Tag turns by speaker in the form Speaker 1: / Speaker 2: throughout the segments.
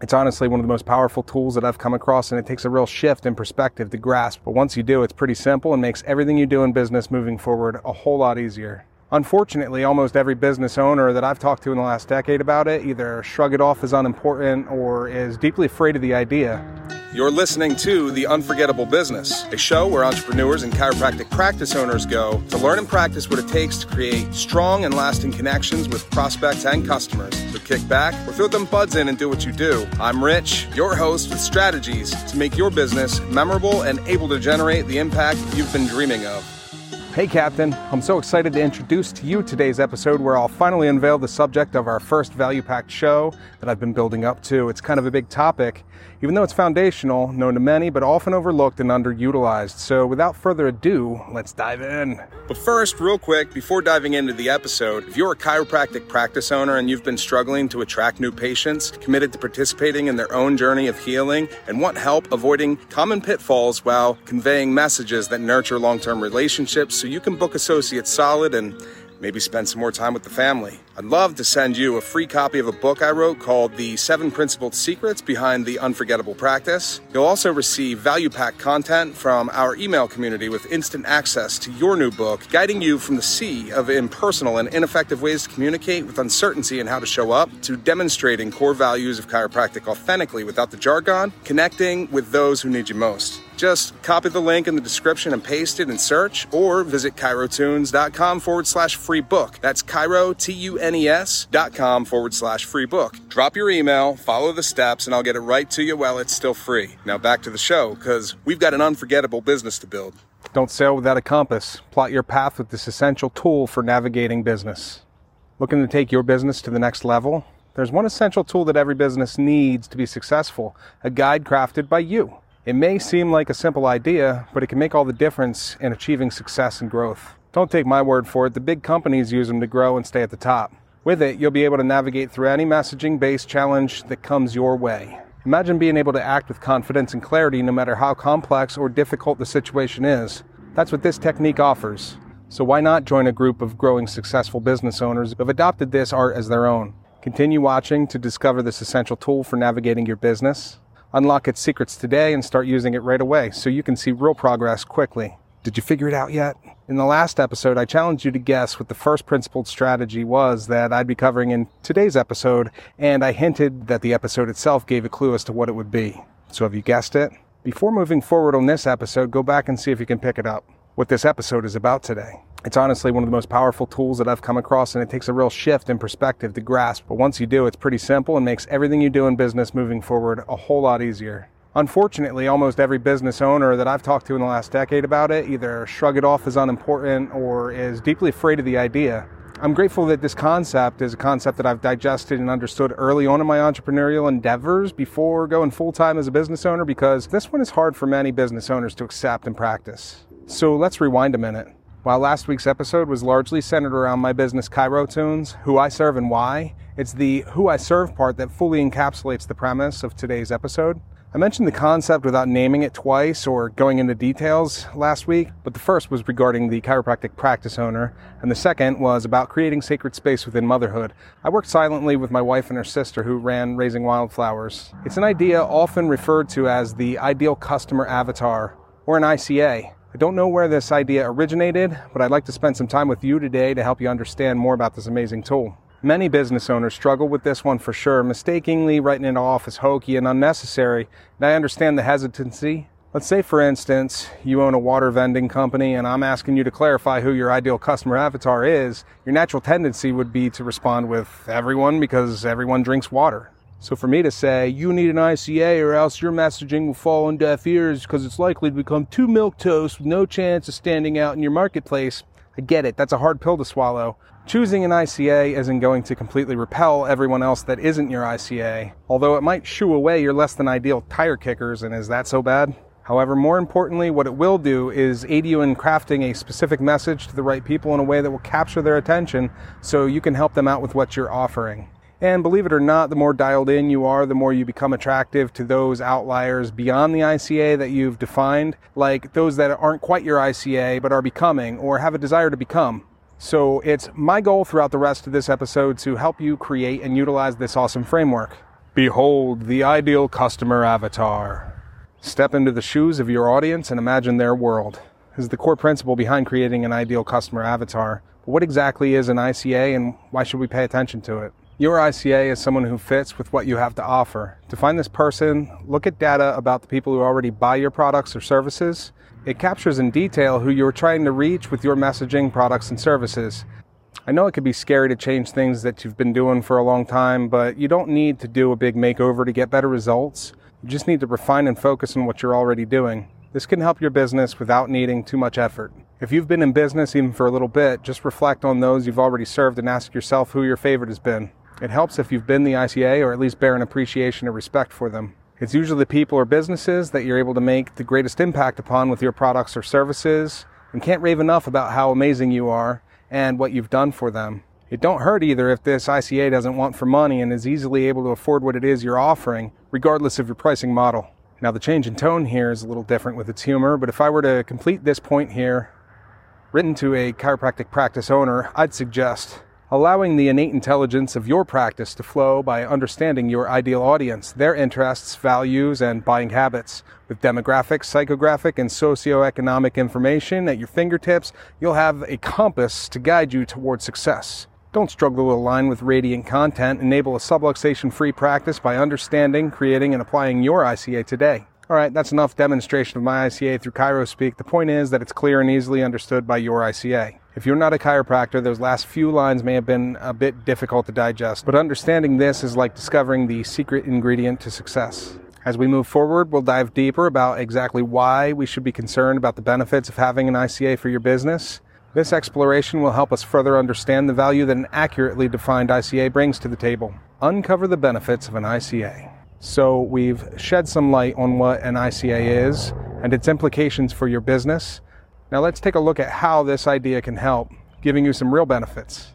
Speaker 1: It's honestly one of the most powerful tools that I've come across, and it takes a real shift in perspective to grasp. But once you do, it's pretty simple and makes everything you do in business moving forward a whole lot easier. Unfortunately, almost every business owner that I've talked to in the last decade about it either shrug it off as unimportant or is deeply afraid of the idea. You're listening to The Unforgettable Business, a show where entrepreneurs and chiropractic practice owners go to learn and practice what it takes to create strong and lasting connections with prospects and customers. So kick back or throw them buds in and do what you do. I'm Rich, your host with strategies to make your business memorable and able to generate the impact you've been dreaming of. Hey, Captain. I'm so excited to introduce to you today's episode where I'll finally unveil the subject of our first value packed show that I've been building up to. It's kind of a big topic, even though it's foundational, known to many, but often overlooked and underutilized. So without further ado, let's dive in. But first, real quick, before diving into the episode, if you're a chiropractic practice owner and you've been struggling to attract new patients, committed to participating in their own journey of healing, and want help avoiding common pitfalls while conveying messages that nurture long term relationships so you can book associates solid and maybe spend some more time with the family. I'd love to send you a free copy of a book I wrote called The Seven Principled Secrets Behind the Unforgettable Practice. You'll also receive value pack content from our email community with instant access to your new book, guiding you from the sea of impersonal and ineffective ways to communicate with uncertainty and how to show up to demonstrating core values of chiropractic authentically without the jargon, connecting with those who need you most. Just copy the link in the description and paste it in search, or visit chirotunes.com forward slash free book. That's Chiro, T U N E S dot com forward slash free book. Drop your email, follow the steps, and I'll get it right to you while it's still free. Now back to the show, because we've got an unforgettable business to build. Don't sail without a compass. Plot your path with this essential tool for navigating business. Looking to take your business to the next level? There's one essential tool that every business needs to be successful a guide crafted by you. It may seem like a simple idea, but it can make all the difference in achieving success and growth. Don't take my word for it, the big companies use them to grow and stay at the top. With it, you'll be able to navigate through any messaging based challenge that comes your way. Imagine being able to act with confidence and clarity no matter how complex or difficult the situation is. That's what this technique offers. So, why not join a group of growing successful business owners who have adopted this art as their own? Continue watching to discover this essential tool for navigating your business. Unlock its secrets today and start using it right away so you can see real progress quickly. Did you figure it out yet? In the last episode, I challenged you to guess what the first principled strategy was that I'd be covering in today's episode, and I hinted that the episode itself gave a clue as to what it would be. So have you guessed it? Before moving forward on this episode, go back and see if you can pick it up. What this episode is about today. It's honestly one of the most powerful tools that I've come across, and it takes a real shift in perspective to grasp. But once you do, it's pretty simple and makes everything you do in business moving forward a whole lot easier. Unfortunately, almost every business owner that I've talked to in the last decade about it either shrug it off as unimportant or is deeply afraid of the idea. I'm grateful that this concept is a concept that I've digested and understood early on in my entrepreneurial endeavors before going full time as a business owner because this one is hard for many business owners to accept and practice. So let's rewind a minute. While last week's episode was largely centered around my business ChiroTunes, who I serve and why, it's the who I serve part that fully encapsulates the premise of today's episode. I mentioned the concept without naming it twice or going into details last week, but the first was regarding the chiropractic practice owner, and the second was about creating sacred space within motherhood. I worked silently with my wife and her sister who ran Raising Wildflowers. It's an idea often referred to as the ideal customer avatar, or an ICA. I don't know where this idea originated, but I'd like to spend some time with you today to help you understand more about this amazing tool. Many business owners struggle with this one for sure, mistakenly writing it off as hokey and unnecessary, and I understand the hesitancy. Let's say, for instance, you own a water vending company and I'm asking you to clarify who your ideal customer avatar is. Your natural tendency would be to respond with everyone because everyone drinks water. So for me to say, you need an ICA or else your messaging will fall on deaf ears because it's likely to become too milk toast with no chance of standing out in your marketplace, I get it. That's a hard pill to swallow. Choosing an ICA isn't going to completely repel everyone else that isn't your ICA, although it might shoo away your less than ideal tire kickers, and is that so bad? However, more importantly, what it will do is aid you in crafting a specific message to the right people in a way that will capture their attention so you can help them out with what you're offering. And believe it or not, the more dialed in you are, the more you become attractive to those outliers beyond the ICA that you've defined, like those that aren't quite your ICA but are becoming or have a desire to become. So it's my goal throughout the rest of this episode to help you create and utilize this awesome framework. Behold the ideal customer avatar. Step into the shoes of your audience and imagine their world. This is the core principle behind creating an ideal customer avatar. But what exactly is an ICA and why should we pay attention to it? Your ICA is someone who fits with what you have to offer. To find this person, look at data about the people who already buy your products or services. It captures in detail who you're trying to reach with your messaging, products, and services. I know it can be scary to change things that you've been doing for a long time, but you don't need to do a big makeover to get better results. You just need to refine and focus on what you're already doing. This can help your business without needing too much effort. If you've been in business even for a little bit, just reflect on those you've already served and ask yourself who your favorite has been. It helps if you've been the ICA or at least bear an appreciation or respect for them. It's usually the people or businesses that you're able to make the greatest impact upon with your products or services and can't rave enough about how amazing you are and what you've done for them. It don't hurt either if this ICA doesn't want for money and is easily able to afford what it is you're offering, regardless of your pricing model. Now the change in tone here is a little different with its humor, but if I were to complete this point here, written to a chiropractic practice owner, I'd suggest allowing the innate intelligence of your practice to flow by understanding your ideal audience, their interests, values, and buying habits. With demographic, psychographic, and socioeconomic information at your fingertips, you'll have a compass to guide you towards success. Don't struggle to align with radiant content. Enable a subluxation free practice by understanding, creating, and applying your ICA today. All right, that's enough demonstration of my ICA through ChiroSpeak. The point is that it's clear and easily understood by your ICA. If you're not a chiropractor, those last few lines may have been a bit difficult to digest, but understanding this is like discovering the secret ingredient to success. As we move forward, we'll dive deeper about exactly why we should be concerned about the benefits of having an ICA for your business. This exploration will help us further understand the value that an accurately defined ICA brings to the table. Uncover the benefits of an ICA. So, we've shed some light on what an ICA is and its implications for your business. Now let's take a look at how this idea can help, giving you some real benefits.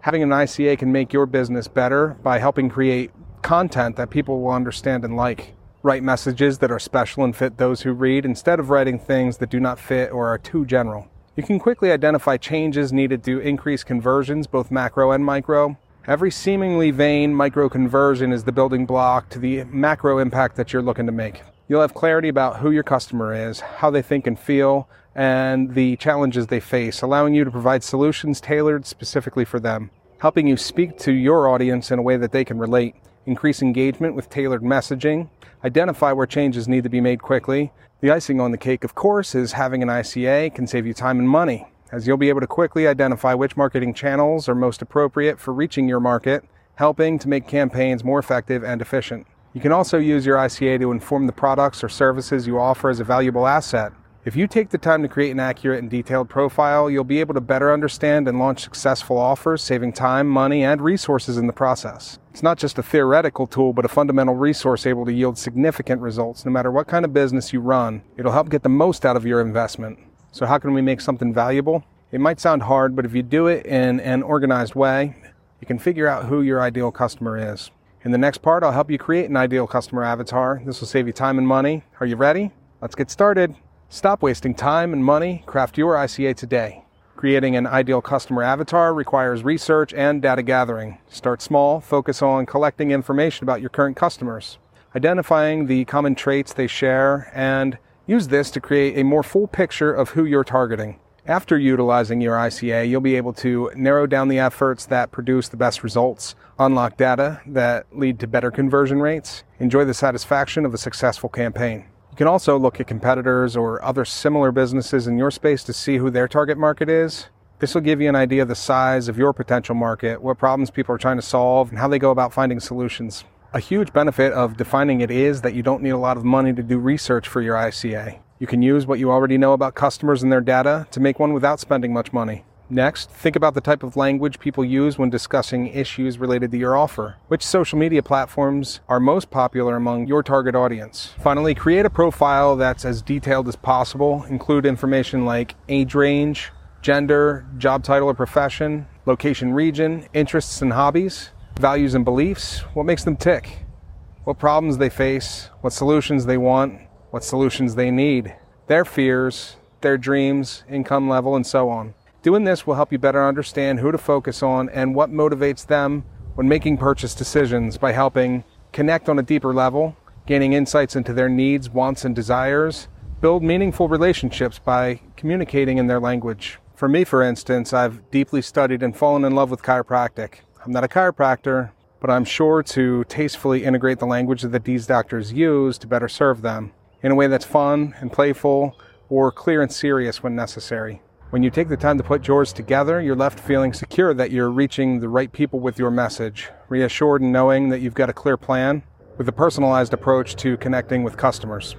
Speaker 1: Having an ICA can make your business better by helping create content that people will understand and like. Write messages that are special and fit those who read instead of writing things that do not fit or are too general. You can quickly identify changes needed to increase conversions, both macro and micro. Every seemingly vain micro conversion is the building block to the macro impact that you're looking to make. You'll have clarity about who your customer is, how they think and feel, and the challenges they face, allowing you to provide solutions tailored specifically for them, helping you speak to your audience in a way that they can relate, increase engagement with tailored messaging, identify where changes need to be made quickly. The icing on the cake, of course, is having an ICA can save you time and money, as you'll be able to quickly identify which marketing channels are most appropriate for reaching your market, helping to make campaigns more effective and efficient. You can also use your ICA to inform the products or services you offer as a valuable asset, if you take the time to create an accurate and detailed profile, you'll be able to better understand and launch successful offers, saving time, money, and resources in the process. It's not just a theoretical tool, but a fundamental resource able to yield significant results no matter what kind of business you run. It'll help get the most out of your investment. So, how can we make something valuable? It might sound hard, but if you do it in an organized way, you can figure out who your ideal customer is. In the next part, I'll help you create an ideal customer avatar. This will save you time and money. Are you ready? Let's get started. Stop wasting time and money. Craft your ICA today. Creating an ideal customer avatar requires research and data gathering. Start small, focus on collecting information about your current customers, identifying the common traits they share, and use this to create a more full picture of who you're targeting. After utilizing your ICA, you'll be able to narrow down the efforts that produce the best results, unlock data that lead to better conversion rates, enjoy the satisfaction of a successful campaign. You can also look at competitors or other similar businesses in your space to see who their target market is. This will give you an idea of the size of your potential market, what problems people are trying to solve, and how they go about finding solutions. A huge benefit of defining it is that you don't need a lot of money to do research for your ICA. You can use what you already know about customers and their data to make one without spending much money. Next, think about the type of language people use when discussing issues related to your offer. Which social media platforms are most popular among your target audience? Finally, create a profile that's as detailed as possible. Include information like age range, gender, job title or profession, location, region, interests and hobbies, values and beliefs, what makes them tick, what problems they face, what solutions they want, what solutions they need, their fears, their dreams, income level, and so on. Doing this will help you better understand who to focus on and what motivates them when making purchase decisions by helping connect on a deeper level, gaining insights into their needs, wants, and desires, build meaningful relationships by communicating in their language. For me, for instance, I've deeply studied and fallen in love with chiropractic. I'm not a chiropractor, but I'm sure to tastefully integrate the language that these doctors use to better serve them in a way that's fun and playful or clear and serious when necessary. When you take the time to put yours together, you're left feeling secure that you're reaching the right people with your message, reassured in knowing that you've got a clear plan with a personalized approach to connecting with customers.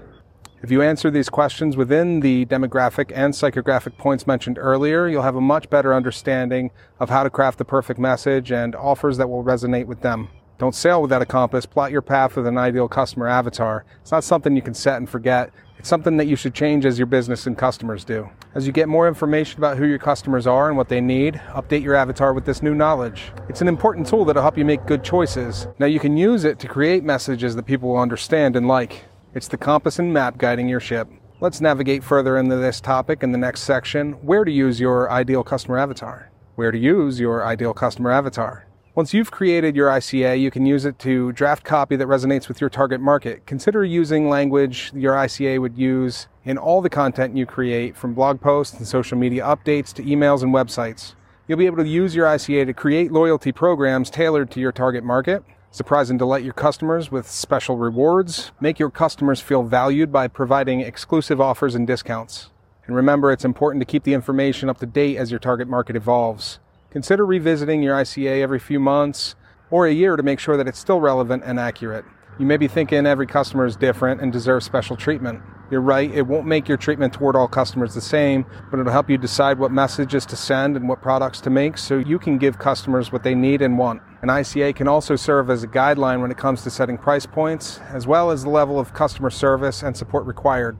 Speaker 1: If you answer these questions within the demographic and psychographic points mentioned earlier, you'll have a much better understanding of how to craft the perfect message and offers that will resonate with them. Don't sail without a compass, plot your path with an ideal customer avatar. It's not something you can set and forget. It's something that you should change as your business and customers do. As you get more information about who your customers are and what they need, update your avatar with this new knowledge. It's an important tool that'll help you make good choices. Now you can use it to create messages that people will understand and like. It's the compass and map guiding your ship. Let's navigate further into this topic in the next section where to use your ideal customer avatar. Where to use your ideal customer avatar. Once you've created your ICA, you can use it to draft copy that resonates with your target market. Consider using language your ICA would use in all the content you create, from blog posts and social media updates to emails and websites. You'll be able to use your ICA to create loyalty programs tailored to your target market Surprise and delight your customers with special rewards. Make your customers feel valued by providing exclusive offers and discounts. And remember, it's important to keep the information up to date as your target market evolves. Consider revisiting your ICA every few months or a year to make sure that it's still relevant and accurate. You may be thinking every customer is different and deserves special treatment. You're right, it won't make your treatment toward all customers the same, but it'll help you decide what messages to send and what products to make so you can give customers what they need and want. An ICA can also serve as a guideline when it comes to setting price points, as well as the level of customer service and support required.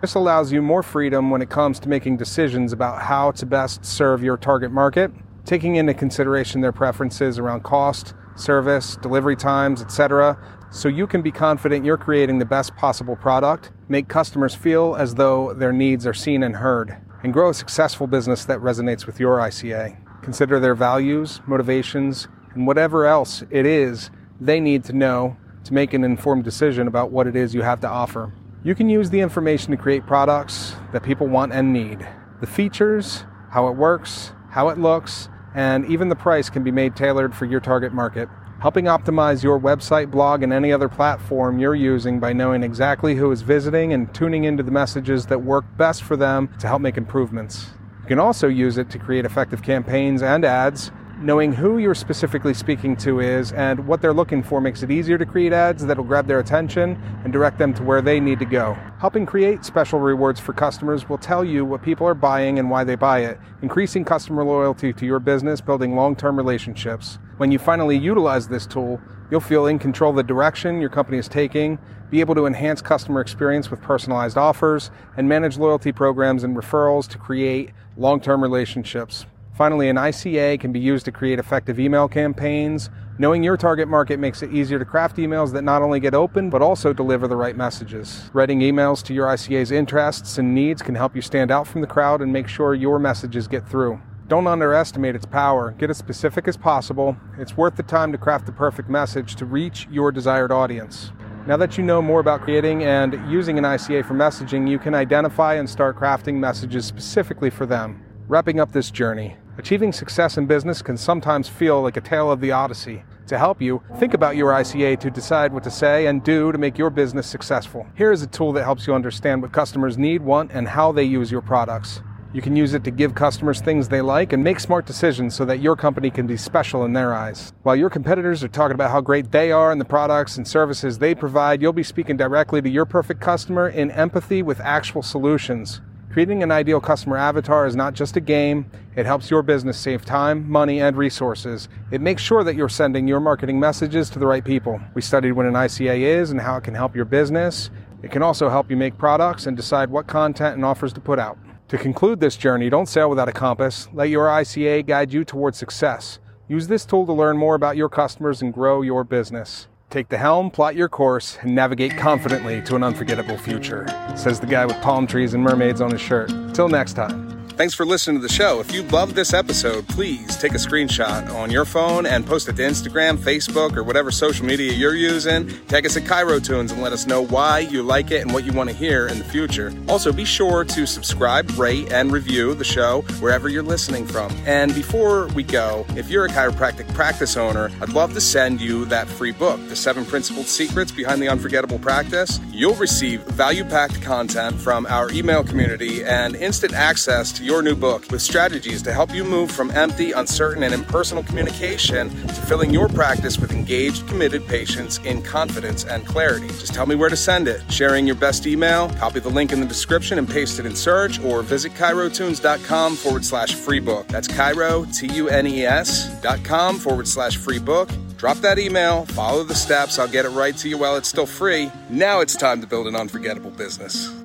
Speaker 1: This allows you more freedom when it comes to making decisions about how to best serve your target market, taking into consideration their preferences around cost, service, delivery times, etc., so you can be confident you're creating the best possible product, make customers feel as though their needs are seen and heard, and grow a successful business that resonates with your ICA. Consider their values, motivations, and whatever else it is they need to know to make an informed decision about what it is you have to offer. You can use the information to create products that people want and need. The features, how it works, how it looks, and even the price can be made tailored for your target market helping optimize your website, blog, and any other platform you're using by knowing exactly who is visiting and tuning into the messages that work best for them to help make improvements. You can also use it to create effective campaigns and ads Knowing who you're specifically speaking to is and what they're looking for makes it easier to create ads that'll grab their attention and direct them to where they need to go. Helping create special rewards for customers will tell you what people are buying and why they buy it, increasing customer loyalty to your business, building long term relationships. When you finally utilize this tool, you'll feel in control of the direction your company is taking, be able to enhance customer experience with personalized offers, and manage loyalty programs and referrals to create long term relationships. Finally, an ICA can be used to create effective email campaigns. Knowing your target market makes it easier to craft emails that not only get open, but also deliver the right messages. Writing emails to your ICA's interests and needs can help you stand out from the crowd and make sure your messages get through. Don't underestimate its power. Get as specific as possible. It's worth the time to craft the perfect message to reach your desired audience. Now that you know more about creating and using an ICA for messaging, you can identify and start crafting messages specifically for them. Wrapping up this journey, Achieving success in business can sometimes feel like a tale of the Odyssey. To help you, think about your ICA to decide what to say and do to make your business successful. Here is a tool that helps you understand what customers need, want, and how they use your products. You can use it to give customers things they like and make smart decisions so that your company can be special in their eyes. While your competitors are talking about how great they are and the products and services they provide, you'll be speaking directly to your perfect customer in empathy with actual solutions. Creating an ideal customer avatar is not just a game, it helps your business save time, money, and resources. It makes sure that you're sending your marketing messages to the right people. We studied what an ICA is and how it can help your business. It can also help you make products and decide what content and offers to put out. To conclude this journey, don't sail without a compass. Let your ICA guide you towards success. Use this tool to learn more about your customers and grow your business. Take the helm, plot your course, and navigate confidently to an unforgettable future, says the guy with palm trees and mermaids on his shirt. Till next time. Thanks for listening to the show. If you loved this episode, please take a screenshot on your phone and post it to Instagram, Facebook, or whatever social media you're using. Tag us at ChiroTunes and let us know why you like it and what you want to hear in the future. Also, be sure to subscribe, rate, and review the show wherever you're listening from. And before we go, if you're a chiropractic practice owner, I'd love to send you that free book, The Seven Principled Secrets Behind the Unforgettable Practice. You'll receive value packed content from our email community and instant access to your new book with strategies to help you move from empty, uncertain, and impersonal communication to filling your practice with engaged, committed patients in confidence and clarity. Just tell me where to send it. Sharing your best email, copy the link in the description and paste it in search, or visit ChiroTunes.com forward slash free book. That's Chiro, T U N E S, dot com forward slash free book. Drop that email, follow the steps, I'll get it right to you while it's still free. Now it's time to build an unforgettable business.